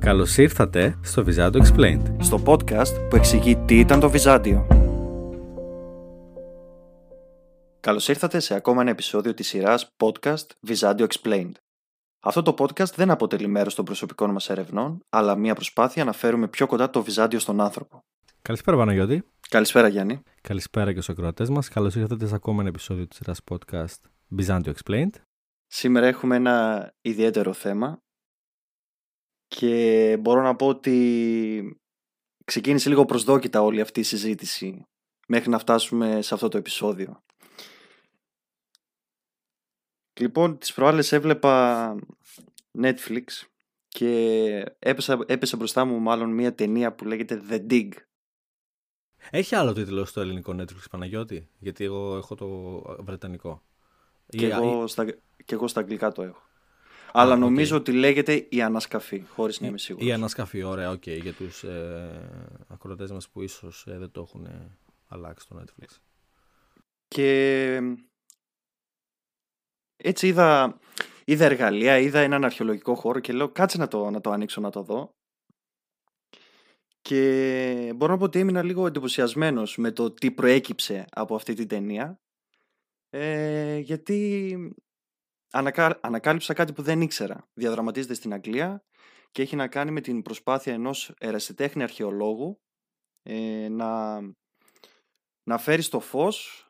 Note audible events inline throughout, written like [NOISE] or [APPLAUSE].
Καλώς ήρθατε στο Visadio Explained. στο podcast που εξηγεί τι ήταν το Βυζάντιο. Καλώς ήρθατε σε ακόμα ένα επεισόδιο της σειράς podcast Visadio Explained. Αυτό το podcast δεν αποτελεί μέρος των προσωπικών μας ερευνών, αλλά μια προσπάθεια να φέρουμε πιο κοντά το Βυζάντιο στον άνθρωπο. Καλησπέρα Παναγιώτη. Καλησπέρα Γιάννη. Καλησπέρα και στους ακροατές μας. Καλώς ήρθατε σε ακόμα ένα επεισόδιο της σειράς podcast Byzantio Explained. Σήμερα έχουμε ένα ιδιαίτερο θέμα και μπορώ να πω ότι ξεκίνησε λίγο προσδόκητα όλη αυτή η συζήτηση μέχρι να φτάσουμε σε αυτό το επεισόδιο. Λοιπόν, τις προάλλες έβλεπα Netflix και έπεσα, έπεσε μπροστά μου μάλλον μια ταινία που λέγεται The Dig. Έχει άλλο τίτλο στο ελληνικό Netflix Παναγιώτη, γιατί εγώ έχω το βρετανικό. Και, Ή- εγώ, στα, και εγώ στα αγγλικά το έχω. Αλλά οκ. νομίζω ότι λέγεται η ανασκαφή, χωρίς να είμαι σίγουρος. Η ανασκαφή, ωραία, οκ, για τους ε, ακροατές μας που ίσως ε, δεν το έχουν ε, αλλάξει στο Netflix. Και έτσι είδα, είδα εργαλεία, είδα έναν αρχαιολογικό χώρο και λέω κάτσε να το, να το ανοίξω να το δω. Και μπορώ να πω ότι έμεινα λίγο εντυπωσιασμένος με το τι προέκυψε από αυτή την ταινία. Ε, γιατί ανακα, ανακάλυψα κάτι που δεν ήξερα. Διαδραματίζεται στην Αγγλία και έχει να κάνει με την προσπάθεια ενός ερασιτέχνη αρχαιολόγου ε, να, να φέρει στο φως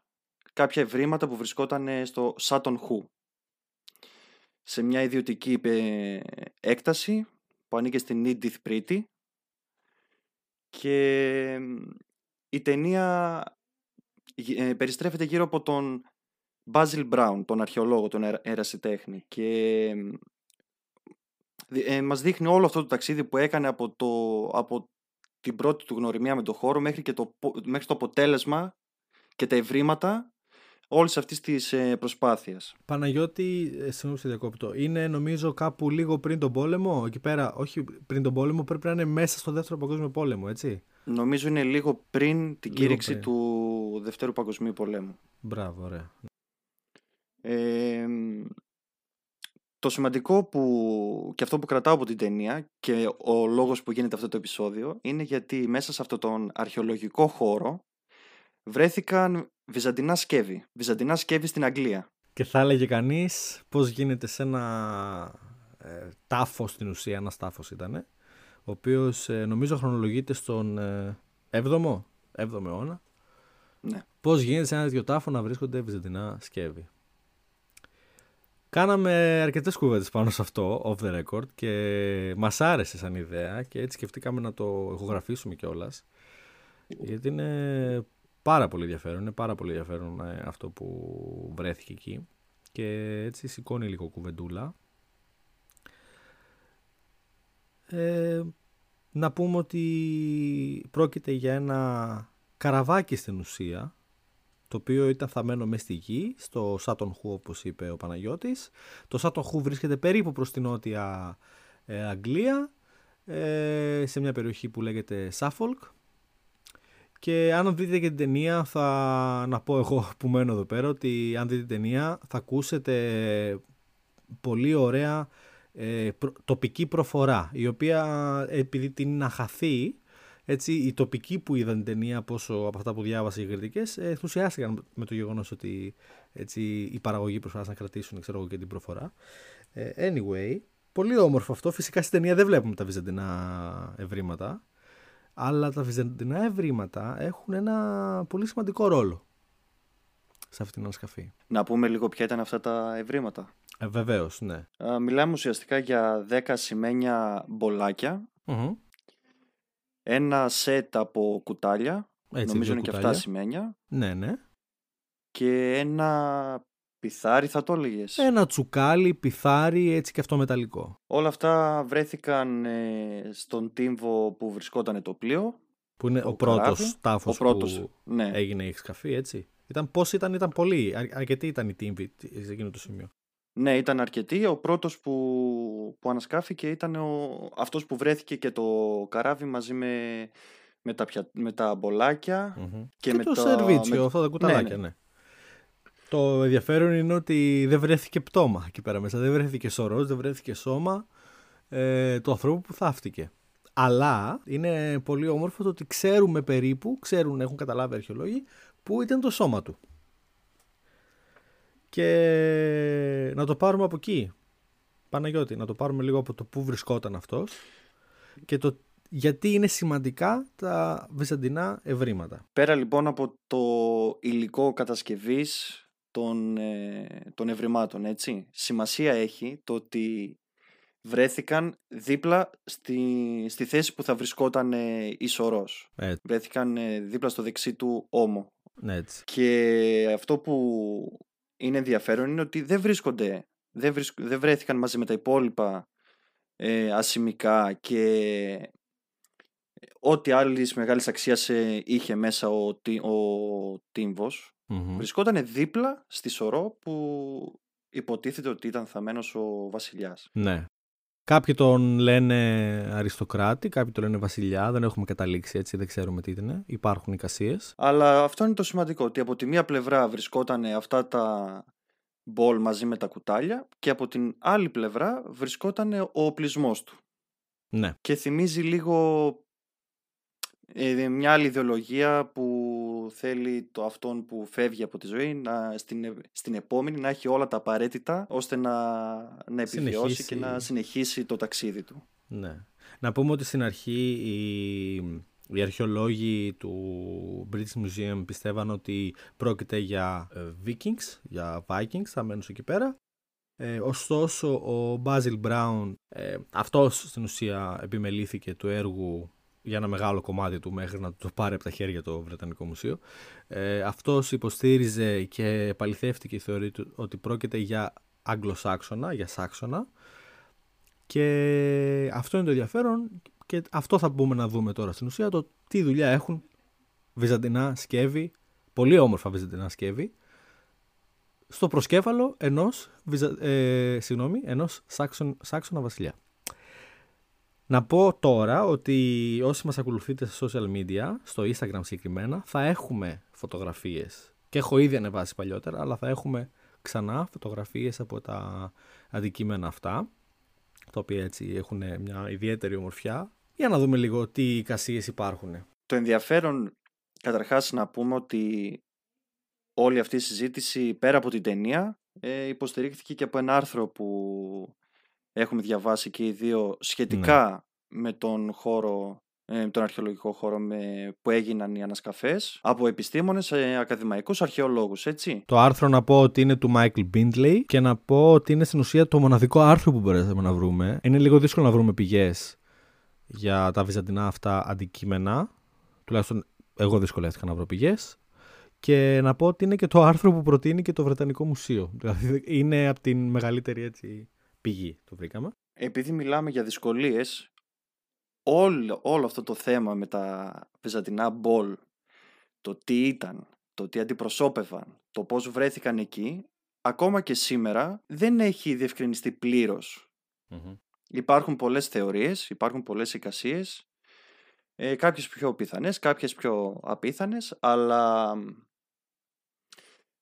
κάποια ευρήματα που βρισκόταν ε, στο Σάτον Χου σε μια ιδιωτική ε, έκταση που ανήκε στην Edith Pretty και η ταινία ε, περιστρέφεται γύρω από τον Basil Brown, τον αρχαιολόγο, τον ερα- ερασιτέχνη και ε, μας δείχνει όλο αυτό το ταξίδι που έκανε από, το, από την πρώτη του γνωριμία με το χώρο μέχρι, και το, πο- μέχρι το αποτέλεσμα και τα ευρήματα όλης αυτής της ε, προσπάθειας. Παναγιώτη, ε, συγγνώμη σε διακόπτω, είναι νομίζω κάπου λίγο πριν τον πόλεμο, εκεί πέρα, όχι πριν τον πόλεμο, πρέπει να είναι μέσα στο δεύτερο παγκόσμιο πόλεμο, έτσι. Νομίζω είναι λίγο πριν την Λίγο κήρυξη πριν. του Δευτέρου Παγκοσμίου Πολέμου. Μπράβο, ωραία. Ε, το σημαντικό που και αυτό που κρατάω από την ταινία και ο λόγος που γίνεται αυτό το επεισόδιο είναι γιατί μέσα σε αυτόν τον αρχαιολογικό χώρο βρέθηκαν βυζαντινά σκεύη. Βυζαντινά σκεύη στην Αγγλία. Και θα έλεγε κανείς πώς γίνεται σε ένα ε, τάφος στην ουσία, ένας τάφος ήταν, ο οποίος ε, νομίζω χρονολογείται στον ε, 7ο, 7ο αιώνα. Ναι. Πώς γίνεται σε ένα τέτοιο τάφο να βρίσκονται βυζαντινά σκεύη. Κάναμε αρκετές κουβέντες πάνω σε αυτό, off the record, και μας άρεσε σαν ιδέα και έτσι σκεφτήκαμε να το ηχογραφήσουμε κιόλας. Γιατί είναι πάρα πολύ ενδιαφέρον, είναι πάρα πολύ ενδιαφέρον ε, αυτό που βρέθηκε εκεί και έτσι σηκώνει λίγο κουβεντούλα. Ε, να πούμε ότι πρόκειται για ένα καραβάκι στην ουσία το οποίο ήταν θαμένο μέσα στη γη, στο Σάτον Χου όπως είπε ο Παναγιώτης. Το Σάτον Χου βρίσκεται περίπου προς την νότια ε, Αγγλία, ε, σε μια περιοχή που λέγεται Σάφολκ. Και αν δείτε και την ταινία, θα να πω εγώ [LAUGHS] που μένω εδώ πέρα, ότι αν δείτε την ταινία θα ακούσετε πολύ ωραία ε, προ- τοπική προφορά, η οποία επειδή την να χαθεί, έτσι, οι τοπικοί που είδαν την ταινία, πόσο από αυτά που διάβασα οι κριτικές, ε, ενθουσιάστηκαν με το γεγονός ότι έτσι, οι παραγωγοί προσπάθησαν να κρατήσουν ξέρω εγώ, και την προφορά. Ε, anyway, πολύ όμορφο αυτό. Φυσικά στην ταινία δεν βλέπουμε τα βυζαντινά ευρήματα, αλλά τα βυζαντινά ευρήματα έχουν ένα πολύ σημαντικό ρόλο σε αυτήν την ανασκαφή. Να πούμε λίγο ποια ήταν αυτά τα ευρήματα. Ε, Βεβαίως, ναι. Α, μιλάμε ουσιαστικά για 10 σημαίνια μπολάκια, Μμμ. Ένα σετ από κουτάλια, Έτσι, νομίζω δύο είναι και κουτάλια. αυτά σημαίνια, Ναι, ναι. και ένα πιθάρι θα το έλεγες; Ένα τσουκάλι, πιθάρι, έτσι και αυτό μεταλλικό. Όλα αυτά βρέθηκαν ε, στον τύμβο που βρισκόταν το πλοίο. Που είναι Το ο πρώτος καράβι. τάφος Ο πρώτος, που ναι. έγινε η εξκαφή, έτσι. Ήταν, πώς ήταν, ήταν πολύ, αρ- αρκετοί ήταν οι τύμβοι σε εκείνο το σημείο. Ναι, ήταν αρκετοί. Ο πρώτος που, που ανασκάφηκε ήταν ο, αυτός που βρέθηκε και το καράβι μαζί με, με, τα, πια, με τα μπολάκια. Μμμ. Και Και, με το τα- σερβίτσιο, με- αυτά τα κουταλάκια, ναι. ναι. Το ενδιαφέρον είναι ότι δεν βρέθηκε πτώμα εκεί πέρα μέσα. Δεν βρέθηκε σωρός, δεν βρέθηκε σώμα. ε, του ανθρώπου που θαύτηκε. Αλλά είναι πολύ όμορφο το ότι ξέρουμε περίπου, ξέρουν, έχουν καταλάβει αρχαιολόγοι, που ήταν το σώμα του. Και να το πάρουμε από εκεί. Παναγιώτη, να το πάρουμε λίγο από το πού βρισκόταν αυτός και το γιατί είναι σημαντικά τα βυζαντινά ευρήματα. Πέρα λοιπόν από το υλικό κατασκευής των, ε, των ευρημάτων, έτσι, σημασία έχει το ότι βρέθηκαν δίπλα στη, στη θέση που θα βρισκόταν ε, η Σωρός. Βρέθηκαν ε, δίπλα στο δεξί του ώμο. Έτσι. Και αυτό που είναι ενδιαφέρον είναι ότι δεν βρίσκονται, δεν, δεν βρέθηκαν μαζί με τα υπόλοιπα ε, ασημικά και ό,τι άλλη μεγάλης αξίας είχε μέσα ο, ο τύμβος βρισκόταν δίπλα στη σωρό που υποτίθεται ότι ήταν θαμένος ο βασιλιάς. Ναι. Κάποιοι τον λένε αριστοκράτη, κάποιοι τον λένε βασιλιά. Δεν έχουμε καταλήξει έτσι, δεν ξέρουμε τι είναι. Υπάρχουν εικασίες. Αλλά αυτό είναι το σημαντικό. Ότι από τη μία πλευρά βρισκόταν αυτά τα μπολ μαζί με τα κουτάλια και από την άλλη πλευρά βρισκόταν ο οπλισμός του. Ναι. Και θυμίζει λίγο ε, μια άλλη ιδεολογία που θέλει το αυτόν που φεύγει από τη ζωή να, στην, στην επόμενη να έχει όλα τα απαραίτητα ώστε να, να επιβιώσει και να συνεχίσει το ταξίδι του. Ναι. Να πούμε ότι στην αρχή οι, οι αρχαιολόγοι του British Museum πιστεύαν ότι πρόκειται για ε, Vikings, για Vikings, θα μένουν εκεί πέρα. Ε, ωστόσο ο Basil Brown, ε, αυτός στην ουσία επιμελήθηκε του έργου για ένα μεγάλο κομμάτι του μέχρι να το πάρει από τα χέρια το Βρετανικό Μουσείο. Ε, αυτός υποστήριζε και επαληθεύτηκε η θεωρία του ότι πρόκειται για Αγγλοσάξονα, για Σάξονα και αυτό είναι το ενδιαφέρον και αυτό θα μπούμε να δούμε τώρα στην ουσία το τι δουλειά έχουν βυζαντινά σκεύη, πολύ όμορφα βυζαντινά σκεύη στο προσκέφαλο ενός, ε, συγγνώμη, ενός Σάξονα βασιλιά. Να πω τώρα ότι όσοι μας ακολουθείτε σε social media, στο Instagram συγκεκριμένα, θα έχουμε φωτογραφίες. Και έχω ήδη ανεβάσει παλιότερα, αλλά θα έχουμε ξανά φωτογραφίες από τα αντικείμενα αυτά, τα οποία έτσι έχουν μια ιδιαίτερη ομορφιά, για να δούμε λίγο τι εικασίες υπάρχουν. Το ενδιαφέρον, καταρχάς να πούμε ότι όλη αυτή η συζήτηση, πέρα από την ταινία, ε, υποστηρίχθηκε και από ένα άρθρο που έχουμε διαβάσει και οι δύο σχετικά ναι. με τον χώρο ε, τον αρχαιολογικό χώρο με, που έγιναν οι ανασκαφές από επιστήμονες, ε, ακαδημαϊκούς, αρχαιολόγους, έτσι. Το άρθρο να πω ότι είναι του Μάικλ Μπίντλεϊ και να πω ότι είναι στην ουσία το μοναδικό άρθρο που μπορέσαμε να βρούμε. Είναι λίγο δύσκολο να βρούμε πηγές για τα βυζαντινά αυτά αντικείμενα. Τουλάχιστον εγώ δυσκολεύτηκα να βρω πηγές. Και να πω ότι είναι και το άρθρο που προτείνει και το Βρετανικό Μουσείο. Δηλαδή είναι από την μεγαλύτερη έτσι, πηγή το βρήκαμε. Επειδή μιλάμε για δυσκολίες, όλο, όλο αυτό το θέμα με τα βυζαντινά μπολ, το τι ήταν, το τι αντιπροσώπευαν, το πώς βρέθηκαν εκεί, ακόμα και σήμερα δεν έχει διευκρινιστεί Υπάρχουν πολλές θεωρίες, υπάρχουν πολλές εικασίες, ε, κάποιες πιο πιθανές, κάποιες πιο απίθανες, αλλά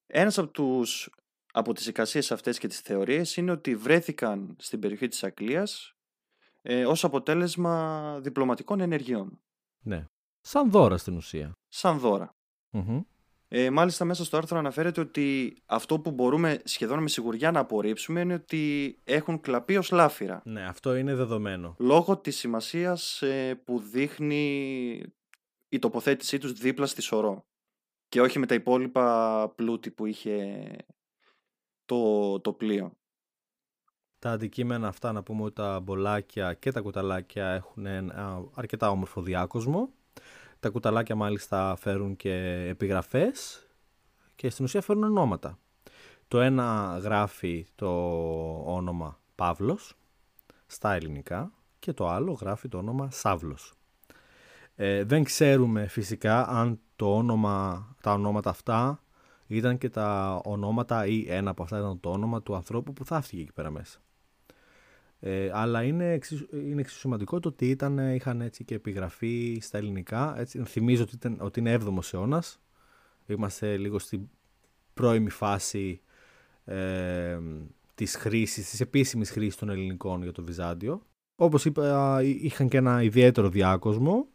ένας από τους από τις εικασίες αυτές και τις θεωρίες είναι ότι βρέθηκαν στην περιοχή της Αγγλίας ε, ως αποτέλεσμα διπλωματικών ενεργειών. Ναι. Σαν δώρα στην ουσία. Σαν δωρα Ε, μάλιστα μέσα στο άρθρο αναφέρεται ότι αυτό που μπορούμε σχεδόν με σιγουριά να απορρίψουμε είναι ότι έχουν κλαπεί ως λάφυρα. Ναι, αυτό είναι δεδομένο. Λόγω της σημασίας ε, που δείχνει η τοποθέτησή τους δίπλα στη σωρό και όχι με τα υπόλοιπα πλούτη που είχε το, το πλοίο. Τα αντικείμενα αυτά να πούμε ότι τα μπολάκια και τα κουταλάκια έχουν ένα αρκετά όμορφο διάκοσμο. Τα κουταλάκια μάλιστα φέρουν και επιγραφές και στην ουσία φέρουν ονόματα. Το ένα γράφει το όνομα Παύλος στα ελληνικά και το άλλο γράφει το όνομα Σάβλος. Ε, δεν ξέρουμε φυσικά αν το όνομα, τα ονόματα αυτά ήταν και τα ονόματα ή ένα από αυτά ήταν το όνομα του ανθρώπου που θαύτηκε εκεί πέρα μέσα. Ε, αλλά είναι εξίσου, είναι σημαντικό το ότι ήταν, είχαν έτσι και επιγραφή στα ελληνικά. Έτσι, θυμίζω ότι, ήταν, ότι είναι 7ο αιώνας. Είμαστε λίγο στην πρώιμη φάση ε, της χρήσης, της επίσημης χρήσης των ελληνικών για το Βυζάντιο. όπως είπα είχαν και ένα ιδιαίτερο διάκοσμο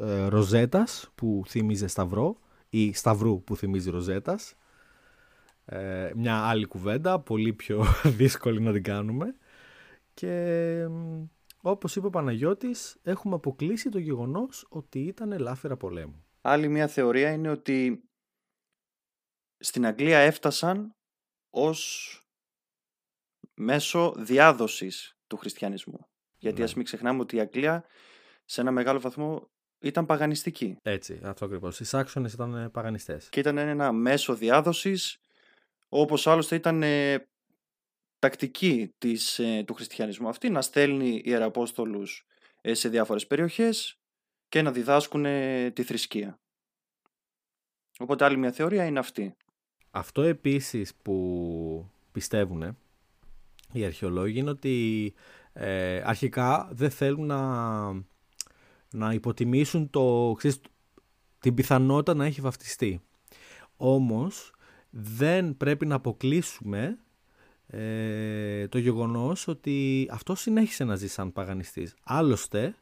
ε, ροζέτας που θύμιζε σταυρό ή σταυρού που θυμίζει ροζέτας ε, μια άλλη κουβέντα πολύ πιο [LAUGHS] δύσκολη να την κάνουμε και όπως είπε ο Παναγιώτης έχουμε αποκλείσει το γεγονός ότι ήταν ελάφυρα πολέμου Άλλη μια θεωρία είναι ότι στην Αγγλία έφτασαν ως μέσω διάδοσης του χριστιανισμού. Γιατί ναι. ας μην ξεχνάμε ότι η Αγγλία σε ένα μεγάλο βαθμό ήταν παγανιστική. Έτσι, αυτό ακριβώς. Οι Σάξονες ήταν ε, παγανιστές. Και ήταν ένα μέσο διάδοσης, όπως άλλωστε ήταν ε, τακτική της, ε, του χριστιανισμού αυτή, να στέλνει ιεραπόστολους ε, σε διάφορες περιοχές και να διδάσκουν τη θρησκεία. Οπότε άλλη μια θεωρία είναι αυτή. Αυτό επίσης που πιστεύουν οι αρχαιολόγοι είναι ότι ε, αρχικά δεν θέλουν να, να υποτιμήσουν το, ξέρεις, την πιθανότητα να έχει βαφτιστεί. Όμως δεν πρέπει να αποκλείσουμε ε, το γεγονός ότι αυτό συνέχισε να ζει σαν παγανιστής. Άλλωστε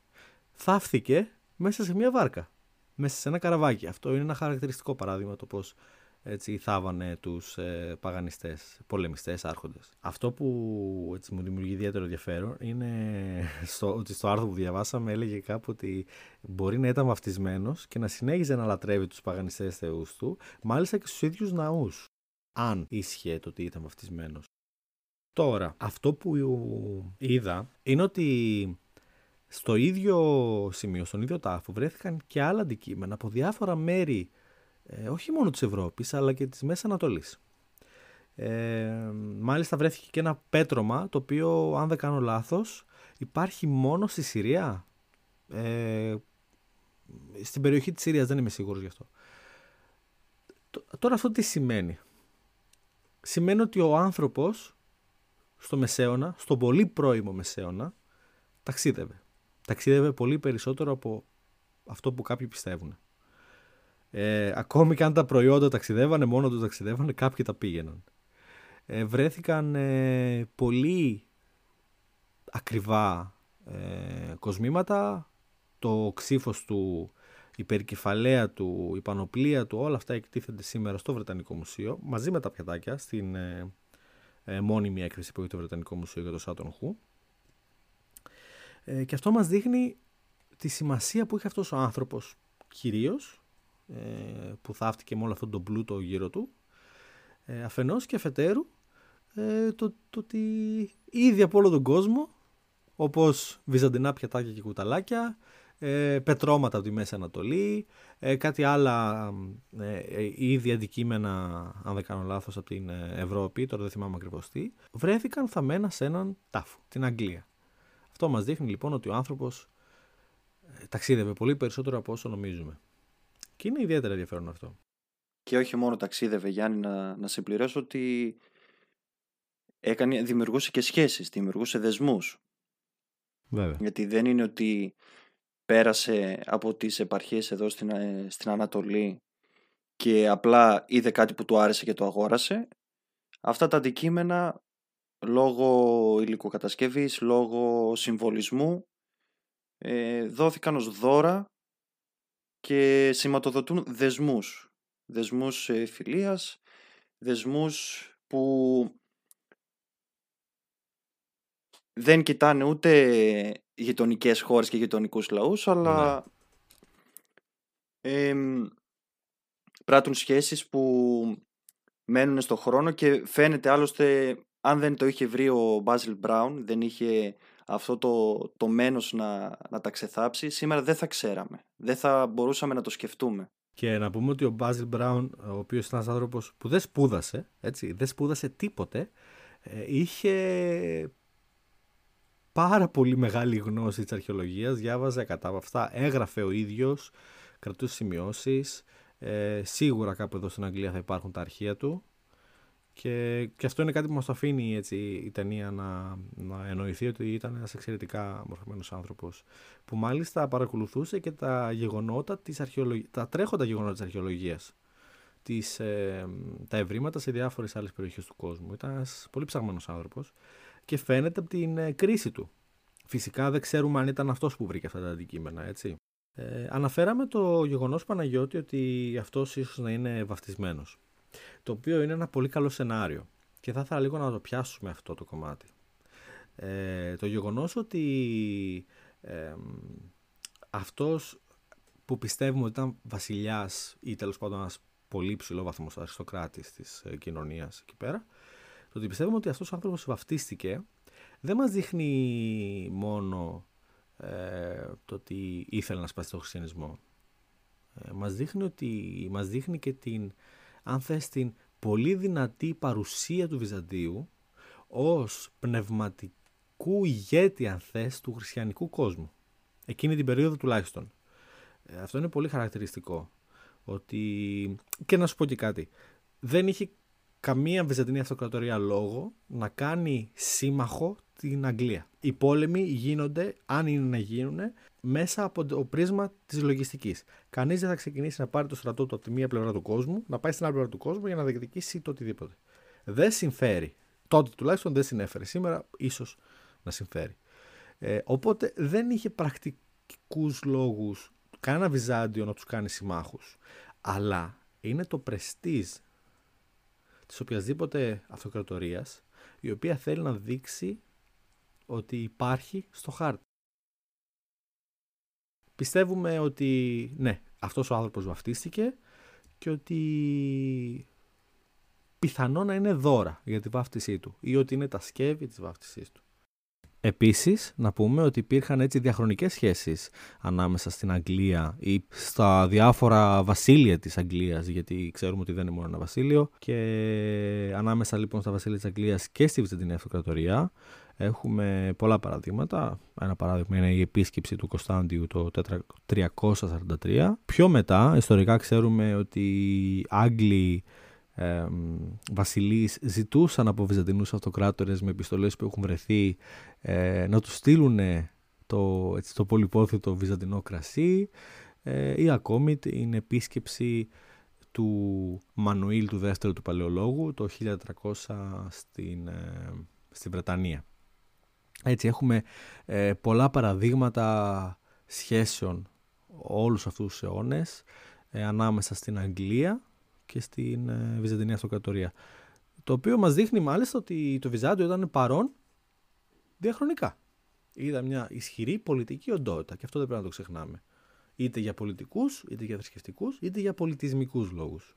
θαύθηκε μέσα σε μια βάρκα, μέσα σε ένα καραβάκι. Αυτό είναι ένα χαρακτηριστικό παράδειγμα το πώς έτσι θάβανε τους ε, παγανιστές, πολεμιστές, άρχοντες. Αυτό που έτσι, μου δημιουργεί ιδιαίτερο ενδιαφέρον είναι [LAUGHS] στο, ότι στο άρθρο που διαβάσαμε έλεγε κάπου ότι μπορεί να ήταν βαφτισμένος και να συνέχιζε να λατρεύει τους παγανιστές θεούς του, μάλιστα και στους ίδιους ναούς, αν ίσχυε το ότι ήταν βαφτισμένος. Τώρα, αυτό που είδα είναι ότι στο ίδιο σημείο, στον ίδιο τάφο βρέθηκαν και άλλα αντικείμενα από διάφορα μέρη ε, όχι μόνο της Ευρώπης αλλά και της Μέσης Ανατολής. Ε, μάλιστα βρέθηκε και ένα πέτρωμα το οποίο αν δεν κάνω λάθος υπάρχει μόνο στη Συρία. Ε, στην περιοχή της Συρίας δεν είμαι σίγουρος γι' αυτό. Τώρα αυτό τι σημαίνει. Σημαίνει ότι ο άνθρωπος στο Μεσαίωνα, στον πολύ πρώιμο Μεσαίωνα, ταξίδευε. Ταξίδευε πολύ περισσότερο από αυτό που κάποιοι πιστεύουν. Ε, ακόμη και αν τα προϊόντα ταξιδεύανε, μόνο τους ταξιδεύανε, κάποιοι τα πήγαιναν. Ε, βρέθηκαν ε, πολύ ακριβά ε, κοσμήματα, το ξύφος του, η περικεφαλαία του, η πανοπλία του, όλα αυτά εκτίθενται σήμερα στο Βρετανικό Μουσείο, μαζί με τα πιατάκια, στην ε, ε, μόνιμη έκθεση που έχει το Βρετανικό Μουσείο για το Σάτον Χου. και αυτό μας δείχνει τη σημασία που είχε αυτός ο άνθρωπος κυρίως ε, που θαύτηκε με όλο αυτόν τον πλούτο γύρω του ε, αφενός και αφετέρου ε, το, το ότι ήδη από όλο τον κόσμο όπως βυζαντινά πιατάκια και κουταλάκια ε, πετρώματα από τη Μέση Ανατολή ε, κάτι άλλα ε, ήδη αντικείμενα αν δεν κάνω λάθος από την Ευρώπη τώρα δεν θυμάμαι ακριβώς τι βρέθηκαν θαμμένα σε έναν τάφο την Αγγλία αυτό μας δείχνει λοιπόν ότι ο άνθρωπος ταξίδευε πολύ περισσότερο από όσο νομίζουμε και είναι ιδιαίτερα ενδιαφέρον αυτό. Και όχι μόνο ταξίδευε Γιάννη να, να συμπληρώσω ότι έκανε, δημιουργούσε και σχέσεις, δημιουργούσε δεσμούς. Βέβαια. Γιατί δεν είναι ότι πέρασε από τις επαρχίες εδώ στην, ε, στην Ανατολή και απλά είδε κάτι που του άρεσε και το αγόρασε. Αυτά τα αντικείμενα λόγω υλικοκατασκευής, λόγω συμβολισμού ε, δόθηκαν ως δώρα και σηματοδοτούν δεσμούς. Δεσμούς ε, φιλίας, δεσμούς που δεν κοιτάνε ούτε γειτονικές χώρες και γειτονικούς λαούς, αλλά ναι. πράττουν σχέσεις που μένουν στο χρόνο και φαίνεται άλλωστε αν δεν το είχε βρει ο Μπάζιλ Μπράουν, δεν είχε αυτό το, το μένος να, να τα ξεθάψει, σήμερα δεν θα ξέραμε. Δεν θα μπορούσαμε να το σκεφτούμε. Και να πούμε ότι ο Μπάζιλ Μπράουν, ο οποίος ήταν ένας άνθρωπος που δεν σπούδασε, έτσι, δεν σπούδασε τίποτε, ε, είχε πάρα πολύ μεγάλη γνώση της αρχαιολογίας, διάβαζε κατά αυτά, έγραφε ο ίδιος, κρατούσε σημειώσεις, ε, σίγουρα κάπου εδώ στην Αγγλία θα υπάρχουν τα αρχεία του. Και, και αυτό είναι κάτι που μας αφήνει έτσι, η ταινία να, να εννοηθεί ότι ήταν ένας εξαιρετικά μορφωμένος άνθρωπος που μάλιστα παρακολουθούσε και τα γεγονότα της αρχαιολογίας, τα τρέχοντα γεγονότα της αρχαιολογίας τις, ε, τα ευρήματα σε διάφορες άλλες περιοχές του κόσμου. Ήταν ένας πολύ ψαγμένος άνθρωπος και φαίνεται από την ε, κρίση του Φυσικά δεν ξέρουμε αν ήταν αυτός που βρήκε αυτά τα αντικείμενα, έτσι. Ε, αναφέραμε το γεγονός Παναγιώτη ότι αυτός ίσως να είναι βαφτισμένος. Το οποίο είναι ένα πολύ καλό σενάριο. Και θα ήθελα λίγο να το πιάσουμε αυτό το κομμάτι. Ε, το γεγονός ότι ε, αυτός που πιστεύουμε ότι ήταν βασιλιάς ή τέλος πάντων ένας πολύ ψηλό βαθμός αριστοκράτης της ε, κοινωνίας εκεί πέρα, το ότι πιστεύουμε ότι αυτός ο άνθρωπος βαφτίστηκε δεν μας δείχνει μόνο ε, το ότι ήθελε να σπάσει το χριστιανισμό. Ε, μας, δείχνει ότι, μας δείχνει και την, αν θες, την πολύ δυνατή παρουσία του Βυζαντίου ως πνευματικού ηγέτη, αν θες, του χριστιανικού κόσμου. Εκείνη την περίοδο τουλάχιστον. Ε, αυτό είναι πολύ χαρακτηριστικό. Ότι... Και να σου πω και κάτι. Δεν είχε καμία Βυζαντινή Αυτοκρατορία λόγο να κάνει σύμμαχο την Αγγλία. Οι πόλεμοι γίνονται, αν είναι να γίνουν, μέσα από το πρίσμα της λογιστικής. Κανείς δεν θα ξεκινήσει να πάρει το στρατό του από τη μία πλευρά του κόσμου, να πάει στην άλλη πλευρά του κόσμου για να διεκδικήσει το οτιδήποτε. Δεν συμφέρει. Τότε τουλάχιστον δεν συνέφερε. Σήμερα ίσως να συμφέρει. Ε, οπότε δεν είχε πρακτικούς λόγους κανένα Βυζάντιο να τους κάνει συμμάχους. Αλλά είναι το πρεστίζ της οποιασδήποτε αυτοκρατορίας η οποία θέλει να δείξει ότι υπάρχει στο χάρτη. Πιστεύουμε ότι ναι, αυτός ο άνθρωπος βαφτίστηκε και ότι πιθανό να είναι δώρα για τη βάφτισή του ή ότι είναι τα σκεύη της βάφτισής του. Επίσης, να πούμε ότι υπήρχαν έτσι διαχρονικές σχέσεις ανάμεσα στην Αγγλία ή στα διάφορα βασίλεια της Αγγλίας, γιατί ξέρουμε ότι δεν είναι μόνο ένα βασίλειο, και ανάμεσα λοιπόν στα βασίλεια της Αγγλίας και στη Βυζαντινή Αυτοκρατορία, Έχουμε πολλά παραδείγματα. Ένα παράδειγμα είναι η επίσκεψη του Κωνσταντιου το 343. Πιο μετά, ιστορικά ξέρουμε ότι οι Άγγλοι ε, βασιλείς ζητούσαν από Βυζαντινούς αυτοκράτορες με επιστολές που έχουν βρεθεί ε, να τους στείλουν το, έτσι, το πολυπόθητο βυζαντινό κρασί ε, ή ακόμη την επίσκεψη του Μανουήλ του δεύτερου του Παλαιολόγου το 1300 στην, ε, στην Βρετανία. Έτσι έχουμε ε, πολλά παραδείγματα σχέσεων όλους αυτούς τους αιώνες ε, ανάμεσα στην Αγγλία και στην ε, Βυζαντινή Αυτοκρατορία. Το οποίο μας δείχνει μάλιστα ότι το Βυζάντιο ήταν παρόν διαχρονικά. Ήταν μια ισχυρή πολιτική οντότητα και αυτό δεν πρέπει να το ξεχνάμε. Είτε για πολιτικούς, είτε για θρησκευτικούς, είτε για πολιτισμικούς λόγους.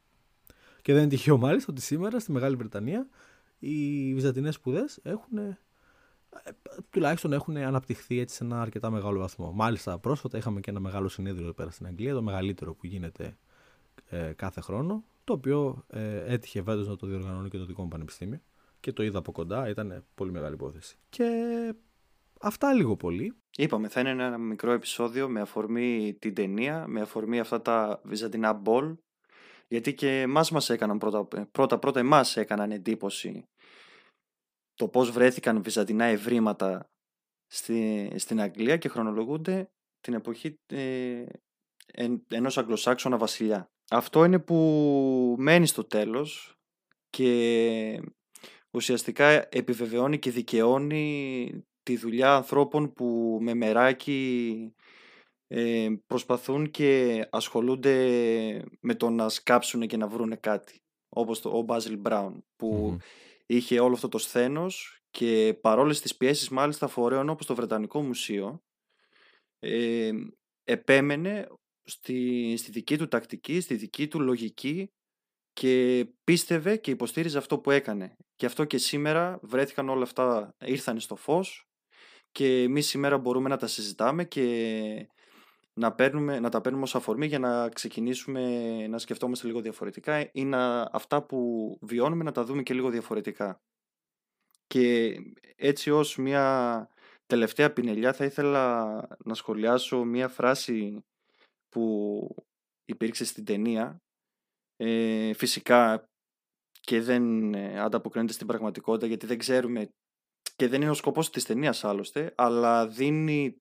Και δεν είναι τυχαίο μάλιστα ότι σήμερα στη Μεγάλη Βρετανία οι Βυζαντινές σπουδές έχουν ε, τουλάχιστον έχουν αναπτυχθεί έτσι σε ένα αρκετά μεγάλο βαθμό. Μάλιστα, πρόσφατα είχαμε και ένα μεγάλο συνέδριο εδώ πέρα στην Αγγλία, το μεγαλύτερο που γίνεται ε, κάθε χρόνο, το οποίο ε, έτυχε φέτος να το διοργανώνει και το δικό μου πανεπιστήμιο και το είδα από κοντά, ήταν πολύ μεγάλη υπόθεση. Και αυτά λίγο πολύ. Είπαμε, θα είναι ένα μικρό επεισόδιο με αφορμή την ταινία, με αφορμή αυτά τα βυζαντινά μπολ, γιατί και εμάς μας έκαναν πρώτα, πρώτα, πρώτα εμάς έκαναν εντύπωση το πώς βρέθηκαν βυζαντινά ευρήματα στη, στην Αγγλία και χρονολογούνται την εποχή ε, εν, ενός Αγγλοσάξονα βασιλιά. Αυτό είναι που μένει στο τέλος και ουσιαστικά επιβεβαιώνει και δικαιώνει τη δουλειά ανθρώπων που με μεράκι ε, προσπαθούν και ασχολούνται με το να σκάψουν και να βρούνε κάτι. Όπως το, ο Μπάζιλ Μπράουν που είχε όλο αυτό το σθένος και παρόλες τις πιέσεις μάλιστα φορέων όπως το Βρετανικό Μουσείο ε, επέμενε στη, στη δική του τακτική, στη δική του λογική και πίστευε και υποστήριζε αυτό που έκανε. Και αυτό και σήμερα βρέθηκαν όλα αυτά, ήρθαν στο φως και εμείς σήμερα μπορούμε να τα συζητάμε και να, παίρνουμε, να τα παίρνουμε ως αφορμή για να ξεκινήσουμε να σκεφτόμαστε λίγο διαφορετικά ή να, αυτά που βιώνουμε να τα δούμε και λίγο διαφορετικά. Και έτσι ως μια τελευταία πινελιά θα ήθελα να σχολιάσω μια φράση που υπήρξε στην ταινία. Ε, φυσικά και δεν ε, ανταποκρίνεται στην πραγματικότητα γιατί δεν ξέρουμε και δεν είναι ο σκοπός της ταινίας άλλωστε, αλλά δίνει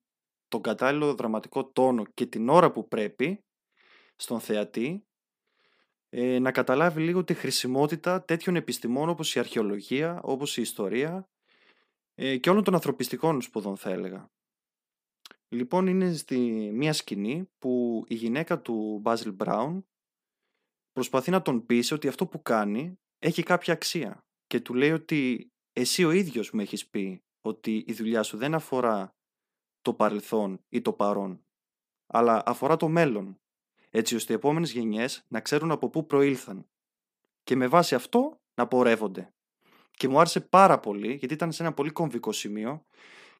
τον κατάλληλο δραματικό τόνο και την ώρα που πρέπει στον θεατή ε, να καταλάβει λίγο τη χρησιμότητα τέτοιων επιστημών όπως η αρχαιολογία, όπως η ιστορία ε, και όλων των ανθρωπιστικών σπουδών θα έλεγα. Λοιπόν, είναι στη μία σκηνή που η γυναίκα του Μπάζιλ Μπράουν προσπαθεί να τον πείσει ότι αυτό που κάνει έχει κάποια αξία και του λέει ότι εσύ ο ίδιος μου έχεις πει ότι η δουλειά σου δεν αφορά το παρελθόν ή το παρόν, αλλά αφορά το μέλλον, έτσι ώστε οι επόμενες γενιές να ξέρουν από πού προήλθαν και με βάση αυτό να πορεύονται. Και μου άρεσε πάρα πολύ, γιατί ήταν σε ένα πολύ κομβικό σημείο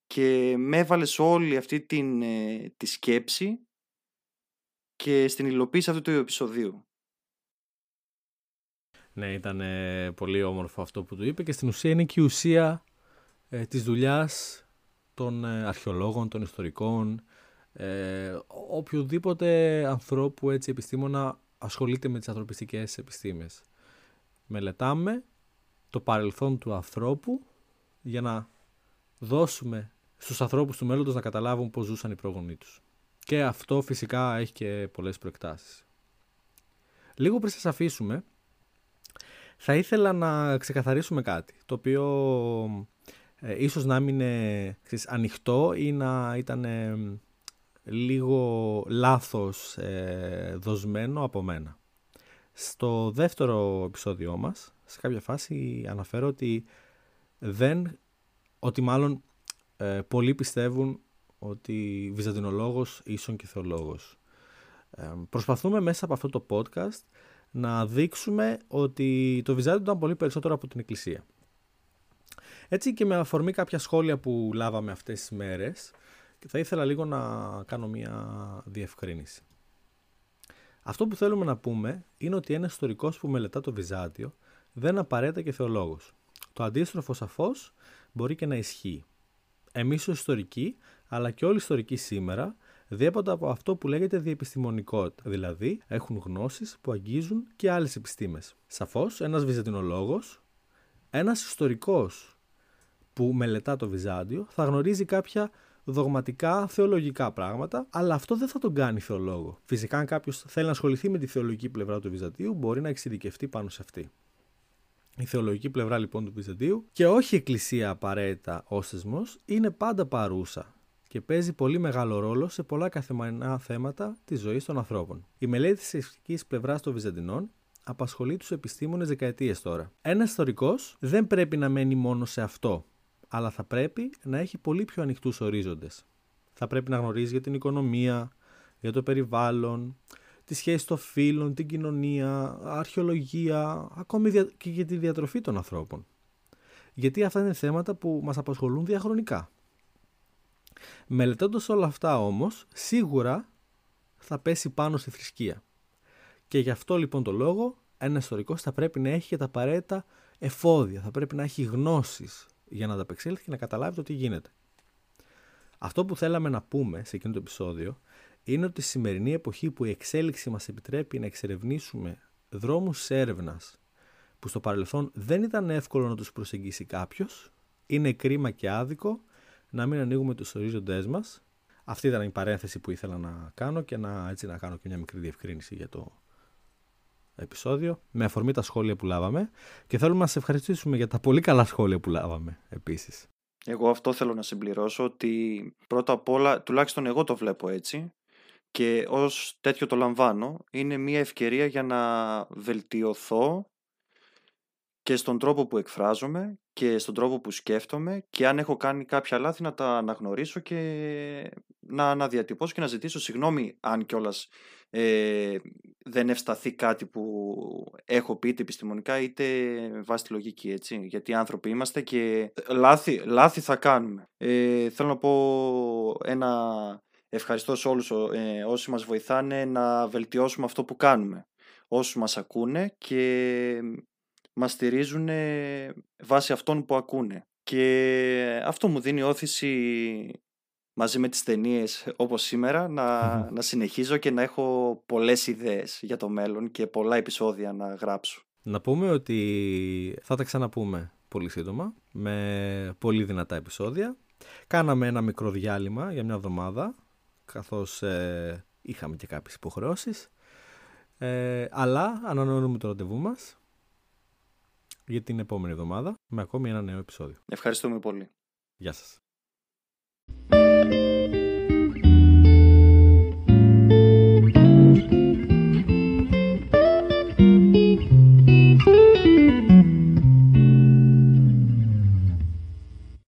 και με έβαλες σε όλη αυτή την, ε, τη σκέψη και στην υλοποίηση αυτού του επεισοδίου. Ναι, ήταν πολύ όμορφο αυτό που του είπε και στην ουσία είναι και η ουσία ε, της δουλειάς των ε, αρχαιολόγων, των ιστορικών, ε, οποιοδήποτε ανθρώπου έτσι επιστήμονα ασχολείται με τις ανθρωπιστικές επιστήμες. Μελετάμε το παρελθόν του ανθρώπου για να δώσουμε στους ανθρώπους του μέλλοντος να καταλάβουν πώς ζούσαν οι πρόγονοί τους. Και αυτό φυσικά έχει και πολλές προεκτάσεις. Λίγο πριν σας αφήσουμε, θα ήθελα να ξεκαθαρίσουμε κάτι, το οποίο ε, ίσως να μην είναι ανοιχτό ή να ήταν λίγο λάθος ε, δοσμένο από μένα. Στο δεύτερο επεισόδιό μας, σε κάποια φάση αναφέρω ότι δεν, ότι μάλλον ε, πολλοί πιστεύουν ότι βυζαντινολόγος ίσον και θεολόγος. Ε, προσπαθούμε μέσα από αυτό το podcast να δείξουμε ότι το Βυζάντιο ήταν πολύ περισσότερο από την Εκκλησία. Έτσι και με αφορμή κάποια σχόλια που λάβαμε αυτές τις μέρες, θα ήθελα λίγο να κάνω μια διευκρίνηση. Αυτό που θέλουμε να πούμε είναι ότι ένα ιστορικός που μελετά το Βυζάντιο δεν απαραίτητα και θεολόγος. Το αντίστροφο σαφώς μπορεί και να ισχύει. Εμείς ως ιστορικοί, αλλά και όλοι οι ιστορικοί σήμερα, διέπονται από αυτό που λέγεται διεπιστημονικότητα, δηλαδή έχουν γνώσεις που αγγίζουν και άλλες επιστήμες. Σαφώς, ένας βυζαντινολόγος, ένας ιστορικός που μελετά το Βυζάντιο θα γνωρίζει κάποια δογματικά, θεολογικά πράγματα, αλλά αυτό δεν θα τον κάνει θεολόγο. Φυσικά, αν κάποιος θέλει να ασχοληθεί με τη θεολογική πλευρά του Βυζαντίου, μπορεί να εξειδικευτεί πάνω σε αυτή. Η θεολογική πλευρά λοιπόν του Βυζαντίου και όχι η Εκκλησία απαραίτητα ω θεσμό είναι πάντα παρούσα και παίζει πολύ μεγάλο ρόλο σε πολλά καθημερινά θέματα της ζωής των ανθρώπων. Η μελέτη της ηθική πλευράς των Βυζαντινών απασχολεί τους επιστήμονες δεκαετίες τώρα. Ένας ιστορικός δεν πρέπει να μένει μόνο σε αυτό, αλλά θα πρέπει να έχει πολύ πιο ανοιχτούς ορίζοντες. Θα πρέπει να γνωρίζει για την οικονομία, για το περιβάλλον, τη σχέση των φίλων, την κοινωνία, αρχαιολογία, ακόμη και για τη διατροφή των ανθρώπων. Γιατί αυτά είναι θέματα που μας απασχολούν διαχρονικά. Μελετώντας όλα αυτά όμως, σίγουρα θα πέσει πάνω στη θρησκεία. Και γι' αυτό λοιπόν το λόγο, ένας ιστορικός θα πρέπει να έχει και τα απαραίτητα εφόδια, θα πρέπει να έχει γνώσεις για να ανταπεξέλθει και να καταλάβει το τι γίνεται. Αυτό που θέλαμε να πούμε σε εκείνο το επεισόδιο είναι ότι στη σημερινή εποχή που η εξέλιξη μας επιτρέπει να εξερευνήσουμε δρόμους έρευνας που στο παρελθόν δεν ήταν εύκολο να τους προσεγγίσει κάποιος, είναι κρίμα και άδικο να μην ανοίγουμε τους ορίζοντές μας. Αυτή ήταν η παρένθεση που ήθελα να κάνω και να, έτσι, να κάνω και μια μικρή διευκρίνηση για το επεισόδιο με αφορμή τα σχόλια που λάβαμε και θέλουμε να σε ευχαριστήσουμε για τα πολύ καλά σχόλια που λάβαμε επίσης. Εγώ αυτό θέλω να συμπληρώσω ότι πρώτα απ' όλα, τουλάχιστον εγώ το βλέπω έτσι και ως τέτοιο το λαμβάνω, είναι μια ευκαιρία για να βελτιωθώ και στον τρόπο που εκφράζομαι και στον τρόπο που σκέφτομαι και αν έχω κάνει κάποια λάθη να τα αναγνωρίσω και να αναδιατυπώσω και να ζητήσω συγγνώμη αν κιόλας ε, δεν ευσταθεί κάτι που έχω πει είτε επιστημονικά είτε βάσει τη λογική έτσι γιατί άνθρωποι είμαστε και λάθη, λάθη θα κάνουμε. Ε, θέλω να πω ένα ευχαριστώ σε όλους ε, όσοι μας βοηθάνε να βελτιώσουμε αυτό που κάνουμε όσους μας ακούνε και μας στηρίζουν βάσει αυτών που ακούνε. Και αυτό μου δίνει όθηση μαζί με τις ταινίες όπως σήμερα να, να συνεχίζω και να έχω πολλές ιδέες για το μέλλον και πολλά επεισόδια να γράψω. Να πούμε ότι θα τα ξαναπούμε πολύ σύντομα με πολύ δυνατά επεισόδια. Κάναμε ένα μικρό διάλειμμα για μια εβδομάδα καθώς ε, είχαμε και κάποιες υποχρεώσεις. Ε, αλλά ανανεώνουμε το ραντεβού μας για την επόμενη εβδομάδα με ακόμη ένα νέο επεισόδιο. Ευχαριστούμε πολύ. Γεια σας.